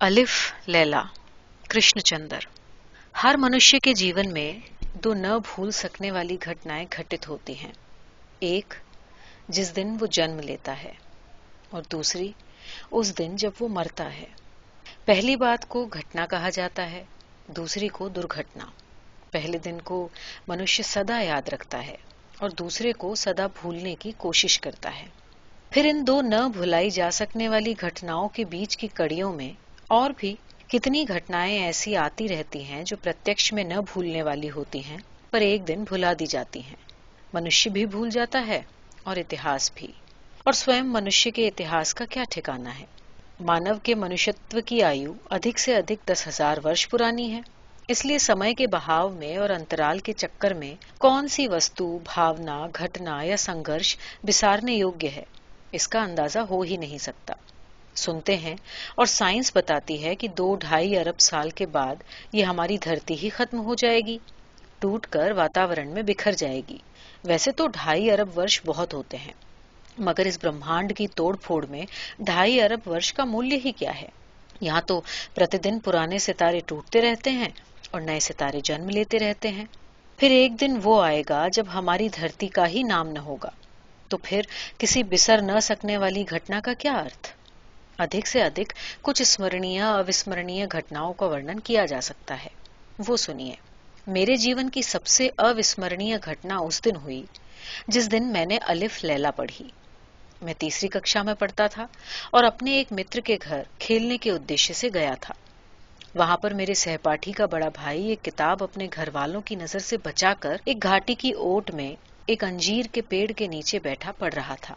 الف لیلا کرشن چندر ہر منشیہ کے جیون میں دو نہ بھول سکنے والی گھٹنائیں گھٹت ہوتی ہیں۔ ایک، جس دن وہ جنم لیتا ہے۔ اور دوسری، اس دن جب وہ مرتا ہے۔ پہلی بات کو گھٹنا کہا جاتا ہے، دوسری کو درگھٹنا۔ پہلے دن کو منشیہ سدا یاد رکھتا ہے اور دوسرے کو سدا بھولنے کی کوشش کرتا ہے۔ پھر ان دو نہ بھلائی جا سکنے والی گھٹناؤں کے بیچ کی کڑیوں میں اور بھی کتنی گھٹنا ایسی آتی رہتی ہیں جو پرتیکش میں نہ بھولنے والی ہوتی ہیں، پر ایک دن بھلا دی جاتی ہیں۔ منشی بھی بھول جاتا ہے اور اتہاس بھی۔ اور سوئم منشی کے اتہاس کا کیا ٹھکانا ہے؟ مانو کے منشتو کی آیو ادھک سے ادھک دس ہزار ورش پرانی ہے۔ اس لیے سمے کے بہاؤ میں اور انترال کے چکر میں کون سی وستو، بھاونا، گھٹنا یا سنگرش بسارنے یوگیہ ہے؟ اس کا اندازہ ہو ہی نہیں سکتا۔ سنتے ہیں اور سائنس بتاتی ہے کہ دو ڈھائی ارب سال کے بعد یہ ہماری دھرتی ہی ختم ہو جائے گی، ٹوٹ کر واتاورن میں بکھر جائے گی۔ ویسے تو ڈھائی ارب ورش بہت ہوتے ہیں، مگر اس برہمانڈ کی توڑ پھوڑ میں ڈھائی ارب ورش کا مولیہ ہی کیا ہے۔ یہاں تو پرتی دن پرانے ستارے ٹوٹتے رہتے ہیں اور نئے ستارے جنم لیتے رہتے ہیں۔ پھر ایک دن وہ آئے گا جب ہماری دھرتی کا ہی نام نہ ہوگا۔ تو پھر کسی بسر نہ سکنے والی گھٹنا کا کیا ارتھ؟ ادھک سے ادھک کچھ اسمرنیہ اوسمرنیہ گھٹناؤں کا ورنن کیا جا سکتا ہے۔ وہ سنیے، میرے جیون کی سب سے اوسمرنیہ گھٹنا اس دن ہوئی جس دن میں نے الف لیلا پڑھی۔ میں تیسری ککشا میں پڑھتا تھا اور اپنے ایک متر کے گھر کھیلنے کے ادیشیہ سے گیا تھا۔ وہاں پر میرے سہپاٹھی کا بڑا بھائی ایک کتاب اپنے گھر والوں کی نظر سے بچا کر ایک گھاٹی کی اوٹ میں ایک انجیر کے پیڑ کے نیچے بیٹھا پڑھ رہا تھا۔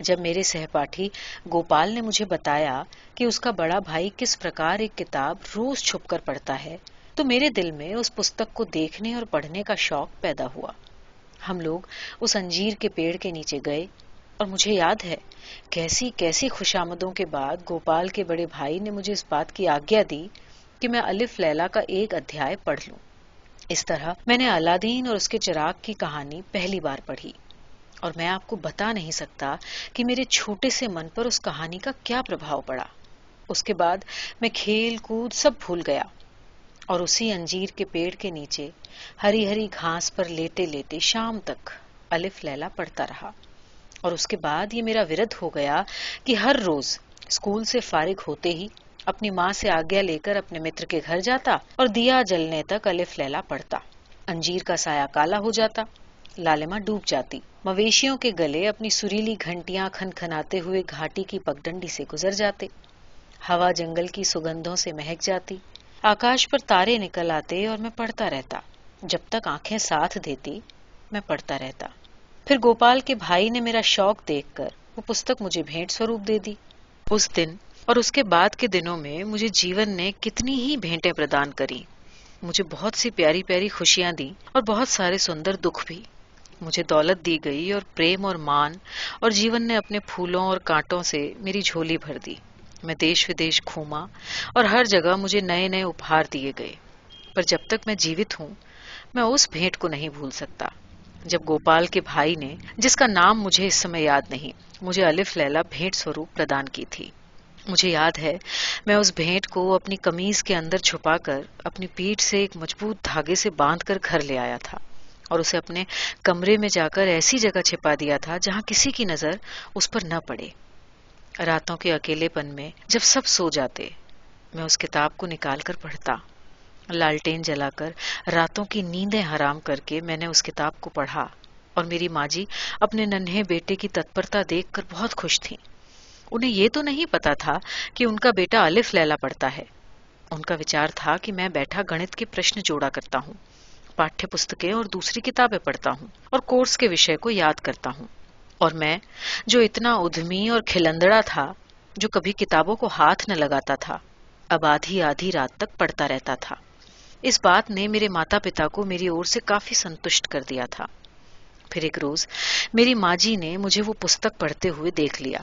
جب میرے سہپاٹھی گوپال نے مجھے بتایا کہ اس کا بڑا بھائی کس پرکار ایک کتاب روز چھپ کر پڑھتا ہے، تو میرے دل میں اس پستک کو دیکھنے اور پڑھنے کا شوق پیدا ہوا۔ ہم لوگ اس انجیر کے پیڑ کے نیچے گئے اور مجھے یاد ہے، کیسی کیسی خوشامدوں کے بعد گوپال کے بڑے بھائی نے مجھے اس بات کی آگیا دی کہ میں الف لیلا کا ایک ادھیائے پڑھ لوں۔ اس طرح میں نے الادین اور اس کے چراغ کی کہانی پہلی بار پڑھی۔ اور میں آپ کو بتا نہیں سکتا کہ میرے چھوٹے سے من پر اس کہانی کا کیا پربھاؤ پڑا۔ اس کے بعد میں کھیل کود سب بھول گیا اور اسی انجیر کے پیڑ کے نیچے ہری ہری گھاس پر لیٹے لیٹے شام تک الف لیلا پڑھتا رہا۔ اور اس کے بعد یہ میرا ورد ہو گیا کہ ہر روز اسکول سے فارغ ہوتے ہی اپنی ماں سے آگیا لے کر اپنے متر کے گھر جاتا اور دیا جلنے تک الف لیلا پڑھتا۔ انجیر کا سایہ کالا ہو جاتا۔ لالما ڈوب جاتی۔ مویشیوں کے گلے اپنی سریلی گھنٹیاں کھنکھناتے ہوئے گھاٹی کی پگڈنڈی سے گزر جاتے۔ ہوا جنگل کی سگندھوں سے مہک جاتی۔ آکاش پر تارے نکل آتے اور میں پڑھتا رہتا۔ جب تک آنکھیں ساتھ دیتی، میں پڑھتا رہتا۔ پھر گوپال کے بھائی نے میرا شوق دیکھ کر وہ پستک مجھے بھیٹ سوروپ دے دی۔ اس دن اور اس کے بعد کے دنوں میں مجھے جیون نے کتنی ہی بھیٹیں پردان کری۔ مجھے بہت سی پیاری پیاری خوشیاں دی اور بہت سارے سندر دکھ بھی۔ مجھے دولت دی گئی اور پریم اور مان اور جیون نے اپنے پھولوں اور کانٹوں سے میری جھولی بھر دی۔ میں دیش ودیش گھوما اور ہر جگہ مجھے نئے نئے اپہار دیے گئے۔ پر جب تک میں جیوت ہوں، میں اس بھیٹ کو نہیں بھول سکتا۔ جب گوپال کے بھائی نے، جس کا نام مجھے اس سمے یاد نہیں، مجھے الف لیلا بھیٹ سوروپ پردان کی تھی۔ مجھے یاد ہے، میں اس بھیٹ کو اپنی کمیز کے اندر چھپا کر اپنی پیٹھ سے ایک مضبوط دھاگے سے باندھ کر گھر لے آیا تھا۔ اور اسے اپنے کمرے میں جا کر ایسی جگہ چھپا دیا تھا جہاں کسی کی نظر اس پر نہ پڑے۔ راتوں کے اکیلے پن میں جب سب سو جاتے، میں اس کتاب کو نکال کر پڑھتا۔ لالٹین جلا کر راتوں کی نیندیں حرام کر کے میں نے اس کتاب کو پڑھا اور میری ماں جی اپنے ننھے بیٹے کی تتپرتا دیکھ کر بہت خوش تھیں۔ انہیں یہ تو نہیں پتا تھا کہ ان کا بیٹا الف لیلا پڑتا ہے۔ ان کا وچار تھا کہ میں بیٹھا گنت کے پرشن جوڑا کرتا ہوں۔ پاٹھے پستکیں اور دوسری کتابیں پڑھتا ہوں اور کورس کے وشے کو یاد کرتا ہوں۔ اور میں جو اتنا ادھمی اور کھلندڑا تھا، جو کبھی کتابوں کو ہاتھ نہ لگاتا تھا، اب آدھی آدھی رات تک پڑھتا رہتا تھا۔ اس بات نے میرے ماتا پتا کو میری اور سے کافی سنتشٹ کر دیا تھا۔ پھر ایک روز میری ماں جی نے مجھے وہ پستک پڑھتے ہوئے دیکھ لیا۔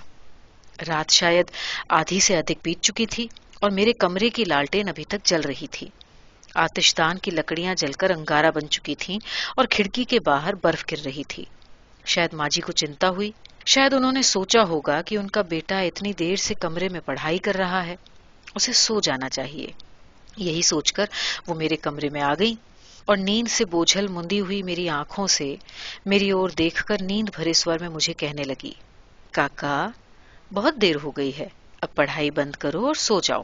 رات شاید آدھی سے ادھک بیت چکی تھی اور میرے کمرے کی لالٹین ابھی تک جل رہی تھی آتشتان کی لکڑیاں جل کر انگارہ بن چکی تھیں اور کھڑکی کے باہر برف گر رہی تھی۔ شاید ماجی کو چنتا ہوئی، شاید انہوں نے سوچا ہوگا کہ ان کا بیٹا اتنی دیر سے کمرے میں پڑھائی کر رہا ہے۔ اسے سو جانا چاہیے۔ یہی سوچ کر وہ میرے کمرے میں آ گئی اور نیند سے بوجھل مندی ہوئی میری آنکھوں سے۔ میری اور دیکھ کر نیند بھرے سور میں مجھے کہنے لگی، کاکا، بہت دیر ہو گئی ہے، اب پڑھائی بند کرو اور سو جاؤ۔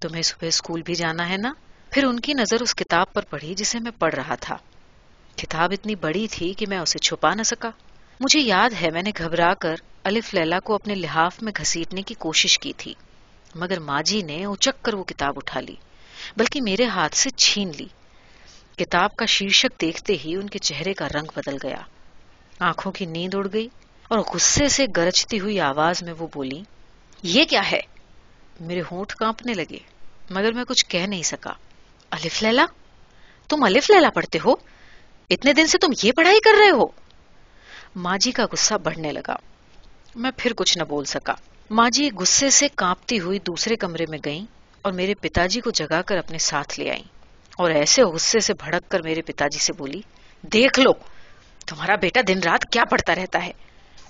تمہیں صبح اسکول بھی جانا ہے نا؟ پھر ان کی نظر اس کتاب پر پڑھی جسے میں پڑھ رہا تھا۔ کتاب اتنی بڑی تھی کہ میں اسے چھپا نہ سکا۔ مجھے یاد ہے میں نے گھبرا کر الف لیلا کو اپنے لحاف میں گھسیٹنے کی کوشش کی تھی، مگر ماں جی نے اچک کر وہ کتاب اٹھا لی، بلکہ میرے ہاتھ سے چھین لی۔ کتاب کا شیرشک دیکھتے ہی ان کے چہرے کا رنگ بدل گیا۔ آنکھوں کی نیند اڑ گئی اور غصے سے گرجتی ہوئی آواز میں وہ بولی، یہ کیا ہے؟ میرے ہونٹ کانپنے لگے، مگر میں کچھ کہہ نہیں سکا۔ الف لیلا تم الف لیلا پڑھتے ہو؟ اتنے دن سے تم یہ پڑھائی کر رہے ہو؟ ماں جی کا غصہ بڑھنے لگا۔ میں پھر کچھ نہ بول سکا۔ ماں جی غصے سے کانپتی ہوئی دوسرے کمرے میں گئیں اور میرے پتا جی کو جگا کر اپنے ساتھ لے آئیں۔ اور ایسے غصے سے بھڑک کر میرے پتا جی سے بولی، دیکھ لو، تمہارا بیٹا دن رات کیا پڑھتا رہتا ہے۔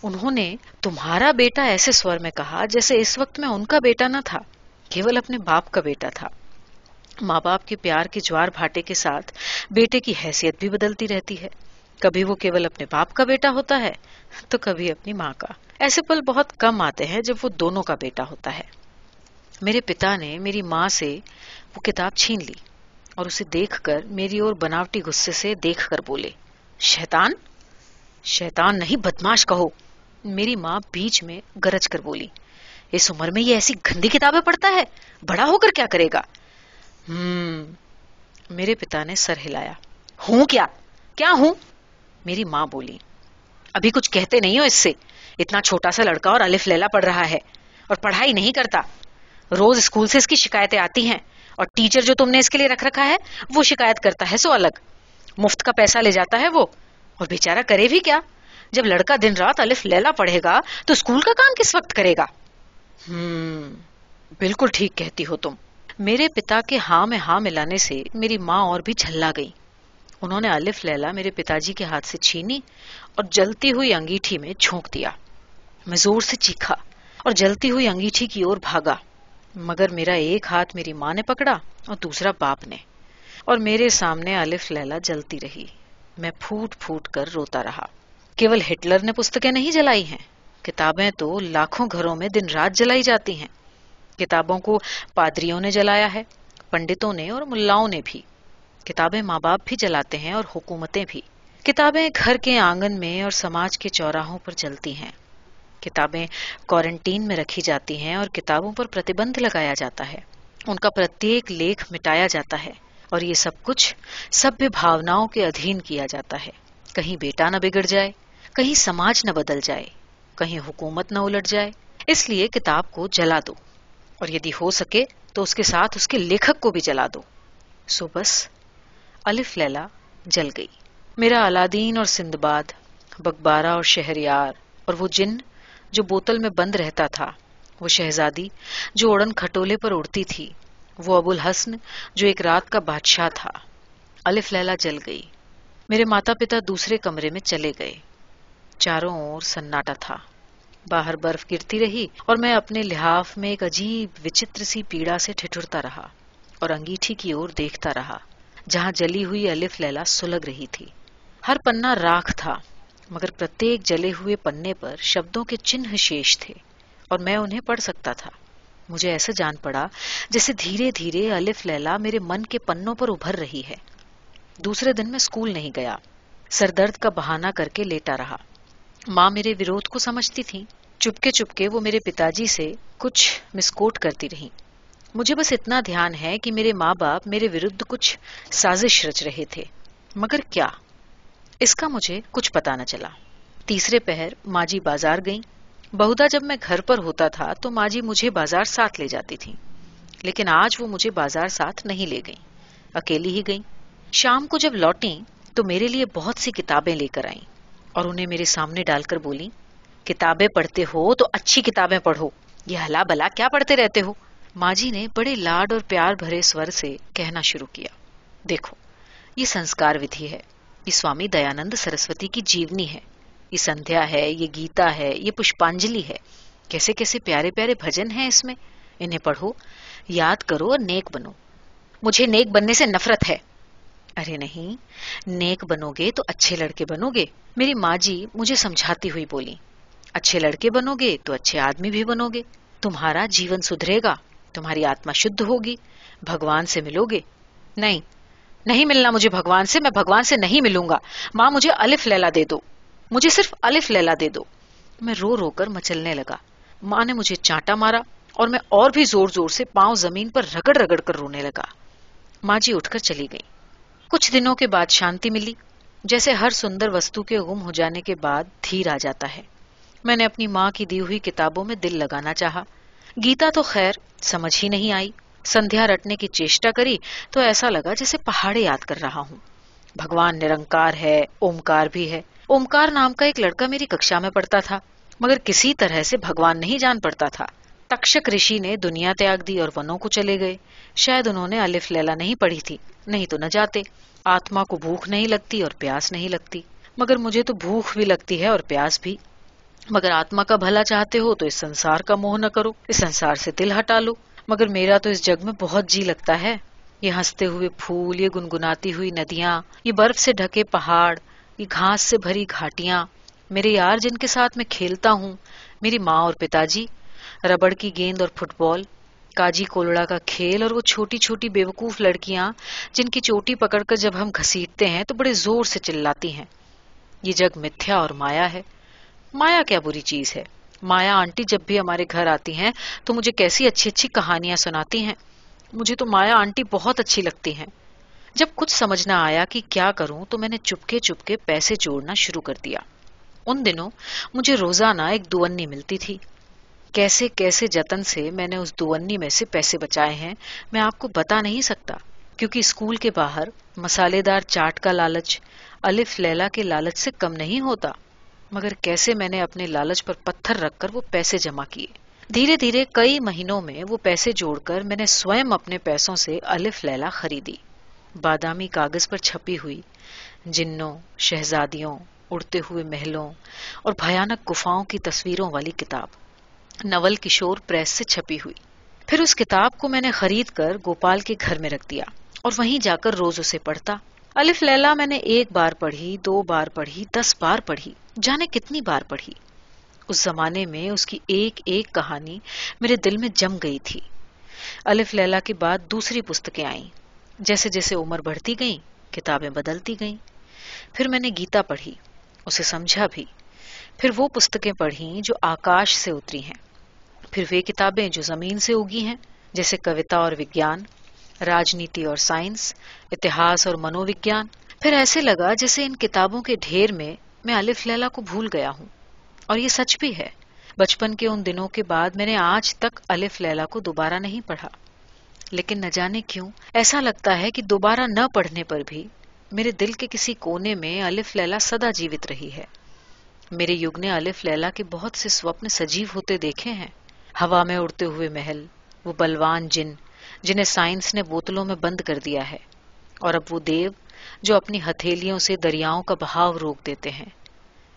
انہوں نے تمہارا بیٹا ایسے سور میں کہا جیسے اس وقت میں ان کا بیٹا نہ تھا، کیول اپنے باپ کا بیٹا تھا۔ ماں باپ کے پیار کے جوار بھاٹے کے ساتھ بیٹے کی حیثیت بھی بدلتی رہتی ہے۔ کبھی وہ کیول اپنے باپ کا بیٹا ہوتا ہے تو کبھی اپنی ماں کا۔ ایسے پل بہت کم آتے ہیں جب وہ دونوں کا بیٹا ہوتا ہے۔ میرے پتا نے میری ماں سے وہ کتاب چھین لی اور اسے دیکھ کر میری اور بناوٹی غصے سے دیکھ کر بولے، شیطان شیطان نہیں، بدماش کہو۔ میری ماں بیچ میں گرج کر بولی، اس عمر میں یہ ایسی گندی کتابیں پڑھتا ہے؟ بڑا ہو کر کیا کرے گا؟ ہم میرے پتا نے سر ہلایا۔ ہوں کیا؟ کیا ہوں؟ میری ماں بولی، ابھی کچھ کہتے نہیں ہو اس سے۔ اتنا چھوٹا سا لڑکا اور الف لیلا پڑھ رہا ہے اور پڑھائی نہیں کرتا۔ روز اسکول سے اس کی شکایتیں آتی ہیں اور ٹیچر جو تم نے اس کے لیے رکھ رکھا ہے، وہ شکایت کرتا ہے سو الگ۔ مفت کا پیسہ لے جاتا ہے وہ۔ اور بیچارہ کرے بھی کیا؟ جب لڑکا دن رات الف لیلا پڑھے گا تو اسکول کا کام کس وقت کرے گا؟ ہم بالکل ٹھیک کہتی ہو تم۔ میرے پتا کے ہاں میں ہاں ملانے سے میری ماں اور بھی جھلا گئی۔ انہوں نے الف لیلا میرے پتا جی کے ہاتھ سے چھینی اور جلتی ہوئی انگیٹھی میں جھونک دیا۔ میں زور سے چیخا اور جلتی ہوئی انگیٹھی کی اور بھاگا۔ مگر میرا ایک ہاتھ میری ماں نے پکڑا اور دوسرا باپ نے۔ اور میرے سامنے الف لیلا جلتی رہی۔ میں پھوٹ پھوٹ کر روتا رہا۔ کیول ہٹلر نے پستکیں نہیں جلائی ہیں؟ کتابیں تو لاکھوں گھروں میں دن رات جلائی جاتی ہیں۔ کتابوں کو پادریوں نے جلایا ہے، پنڈتوں نے اور ملاؤں نے بھی۔ کتابیں ماں باپ بھی جلاتے ہیں اور حکومتیں بھی۔ کتابیں گھر کے آنگن میں اور سماج کے چوراہوں پر چلتی ہیں۔ کتابیں کوارنٹین میں رکھی جاتی ہیں اور کتابوں پر پرتیبند لگایا جاتا ہے۔ ان کا پرتیک لیکھ مٹایا جاتا ہے اور یہ سب کچھ سبھی بھاوناؤں کے ادھین کیا جاتا ہے۔ کہیں بیٹا نہ بگڑ جائے، کہیں سماج نہ بدل جائے، کہیں حکومت نہ الٹ جائے۔ اس لیے کتاب کو جلا دو۔ اور یدی ہو سکے تو اس کے ساتھ اس کے لیکھک کو بھی جلا دو۔ سو بس الف لیلا جل گئی۔ میرا الادین اور سندباد بکبارہ اور شہریار، اور وہ جن جو بوتل میں بند رہتا تھا، وہ شہزادی جو اڑن کھٹولے پر اڑتی تھی، وہ ابو الحسن جو ایک رات کا بادشاہ تھا۔ الف لیلا جل گئی۔ میرے ماتا پتا دوسرے کمرے میں چلے گئے۔ چاروں اور سناٹا تھا۔ باہر برف گرتی رہی اور میں اپنے لحاف میں ایک عجیب وچتر سی پیڑا سے ٹھٹرتا رہا اور انگیٹھی کی اور دیکھتا رہا جہاں جلی ہوئی الف لیلا سلگ رہی تھی۔ ہر پنا راکھ تھا، مگر پرتیک جلے ہوئے پنے پر شبدوں کے چنہ شیش تھے اور میں انہیں پڑھ سکتا تھا۔ مجھے ایسا جان پڑا جیسے دھیرے دھیرے الف لیلا میرے من کے پنوں پر ابھر رہی ہے۔ دوسرے دن میں اسکول نہیں گیا۔ سر درد کا بہانہ کر کے لیٹا رہا۔ ماں میرے وروت کو سمجھتی تھی چپکے چپکے وہ میرے پتا جی سے کچھ مسکوٹ کرتی رہی۔ مجھے بس اتنا دھیان ہے کہ میرے ماں باپ میرے ورد کچھ سازش رچ رہے تھے۔ مگر کیا؟ اس کا مجھے کچھ پتا نہ چلا۔ تیسرے پہر ماں جی بازار گئیں۔ بہدا جب میں گھر پر ہوتا تھا تو ماں جی مجھے بازار ساتھ لے جاتی تھی لیکن آج وہ مجھے بازار ساتھ نہیں لے گئیں۔ اکیلی ہی گئیں۔ شام کو جب لوٹیں تو میرے لیے بہت سی کتابیں لے کر آئیں۔ اور انہیں میرے سامنے ڈال کر بولی، کتابیں پڑھتے ہو تو اچھی کتابیں پڑھو۔ یہ ہلا بلا کیا پڑھتے رہتے ہو؟ ماں جی نے بڑے لاڈ اور پیار بھرے سور سے کہنا شروع کیا۔ دیکھو، یہ سنسکار ودھی ہے۔ یہ سوامی دیانند سرسوتی کی جیونی ہے۔ یہ سندھیا ہے، یہ گیتا ہے، یہ پشپانجلی ہے۔ کیسے کیسے پیارے پیارے بھجن ہیں اس میں؟ انہیں پڑھو، یاد کرو اور نیک بنو۔ مجھے نیک بننے سے نفرت ہے۔ ارے نہیں، نیک بنو گے تو اچھے لڑکے بنو گے میری ماں جی مجھے سمجھاتی ہوئی بولی، اچھے لڑکے بنو گے تو اچھے آدمی بھی بنو گے تمہارا جیون سدھرے گا، تمہاری آتما شدھ ہوگی، بھگوان سے ملو گے نہیں نہیں ملنا مجھے بھگوان سے، میں بھگوان سے نہیں ملوں گا۔ ماں مجھے الف لیلا دے دو۔ مجھے صرف الف لیلا دے دو۔ میں رو رو کر مچلنے لگا۔ ماں نے مجھے چانٹا مارا اور میں اور بھی زور زور سے پاؤں زمین پر رگڑ رگڑ کر رونے لگا۔ ماں جی اٹھ کر چلی گئی کچھ دنوں کے بعد شانتی ملی، جیسے ہر سندر وستو کے غم ہو جانے کے بعد دھیر آ جاتا ہے۔ میں نے اپنی ماں کی دی ہوئی کتابوں میں دل لگانا چاہا۔ گیتا تو خیر، سمجھ ہی نہیں آئی۔ سندھیا رٹنے کی چیشٹا کری تو ایسا لگا جیسے پہاڑے یاد کر رہا ہوں۔ بھگوان نرنکار ہے، اومکار بھی ہے۔ اومکار نام کا ایک لڑکا میری ککشا میں پڑتا تھا، مگر کسی طرح سے بھگوان نہیں جان پڑتا تھا۔ تکشک رشی نے دنیا تیاگ دی اور ونوں کو چلے گئے۔ شاید انہوں نے الف لیلا نہیں پڑھی تھی، نہیں تو نہ جاتے۔ آتما کو بھوک نہیں لگتی اور پیاس نہیں لگتی۔ مگر مجھے تو بھوک بھی لگتی ہے اور پیاس بھی۔ مگر آتما کا بھلا چاہتے ہو تو اس سنسار کا موہ نہ کرو، اس سنسار سے دل ہٹا لو۔ مگر میرا تو اس جگ میں بہت جی لگتا ہے۔ یہ ہنستے ہوئے پھول، یہ گنگناتی ہوئی ندیاں، یہ برف سے ڈھکے پہاڑ، یہ گھاس سے بھری گھاٹیاں۔ میرے یار جن کے ساتھ میں کھیلتا ہوں، میری ماں اور پتا جی ربڑ کی گیند اور فٹ بال، کاجی کولڑا کا کھیل اور وہ چھوٹی چھوٹی بیوقوف لڑکیاں جن کی چوٹی پکڑ کر جب ہم گھسیٹتے ہیں تو بڑے زور سے چلاتی ہیں۔ یہ جگ متھیا اور مایا ہے۔ مایا کیا بری چیز ہے؟ مایا آنٹی جب بھی ہمارے گھر آتی ہیں تو مجھے کیسی اچھی اچھی کہانیاں سناتی ہیں۔ مجھے تو مایا آنٹی بہت اچھی لگتی ہیں۔ جب کچھ سمجھ نہ آیا کہ کیا کروں تو میں نے چپکے چپکے پیسے جوڑنا شروع کر دیا۔ ان دنوں مجھے روزانہ ایک دونی ملتی تھی۔ کیسے کیسے جتن سے میں نے اس دونی میں سے پیسے بچائے ہیں، میں آپ کو بتا نہیں سکتا۔ کیونکہ اسکول کے باہر مسالے دار چاٹ کا لالچ، الف لیلا کے لالچ سے کم نہیں ہوتا۔ مگر کیسے میں نے اپنے لالچ پر پتھر رکھ کر وہ پیسے جمع کیے۔ دھیرے دھیرے کئی مہینوں میں وہ پیسے جوڑ کر میں نے سوئم اپنے پیسوں سے الف لیلا خریدی۔ بادامی کاغذ پر چھپی ہوئی جنوں، شہزادیوں، اڑتے ہوئے محلوں اور بھیانک گفاؤں کی تصویروں والی کتاب۔ نول کشور پریس سے چھپی ہوئی۔ پھر اس کتاب کو میں نے خرید کر گوپال کے گھر میں رکھ دیا اور وہیں جا کر روز اسے پڑھتا۔ الف لیلا میں نے ایک بار پڑھی، دو بار پڑھی، دس بار پڑھی، جانے کتنی بار پڑھی۔ اس زمانے میں اس کی ایک ایک کہانی میرے دل میں جم گئی تھی۔ الف لیلا کے بعد دوسری پستکیں آئیں۔ جیسے جیسے عمر بڑھتی گئیں، کتابیں بدلتی گئیں۔ پھر میں نے گیتا پڑھی، اسے سمجھا بھی۔ پھر وہ پستکیں پڑھیں جو آکاش سے اتری ہیں۔ پھر وہ کتابیں جو زمین سے اگی ہیں، جیسے کوتا اور وگیان، راجنیتی اور سائنس، اتہاس اور منووگیان۔ پھر ایسے لگا جیسے ان کتابوں کے ڈھیر میں میں الف لیلا کو بھول گیا ہوں۔ اور یہ سچ بھی ہے۔ بچپن کے ان دنوں کے بعد میں نے آج تک الف لیلا کو دوبارہ نہیں پڑھا۔ لیکن نہ جانے کیوں، ایسا لگتا ہے کہ دوبارہ نہ پڑھنے پر بھی میرے دل کے کسی کونے میں الف لیلا سدا جیوت رہی ہے۔ میرے یگ نے الف لیلا کے بہت سے سوپن سجیو ہوتے دیکھے ہیں۔ ہوا میں اڑتے ہوئے محل، وہ بلوان جن، جنہیں سائنس نے بوتلوں میں بند کر دیا ہے، اور اب وہ دیو جو اپنی ہتھیلیوں سے دریاؤں کا بہاؤ روک دیتے ہیں۔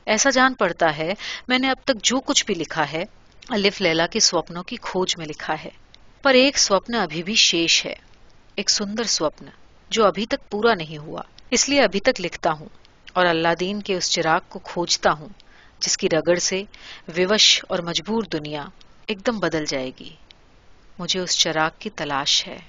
ایسا جان پڑتا ہے، میں نے اب تک جو کچھ بھی لکھا ہے، الف لیلا کے سوپنوں کی کھوج میں لکھا ہے۔ پر ایک سوپن ابھی بھی شیش ہے، ایک سندر سوپن جو ابھی تک پورا نہیں ہوا۔ اس لیے ابھی تک لکھتا ہوں، اور اللہ دین کے اس چراغ کو کھوجتا ہوں، جس کی رگڑ سے وش اور مجبور دنیا ایک دم بدل جائے گی۔ مجھے اس چراغ کی تلاش ہے۔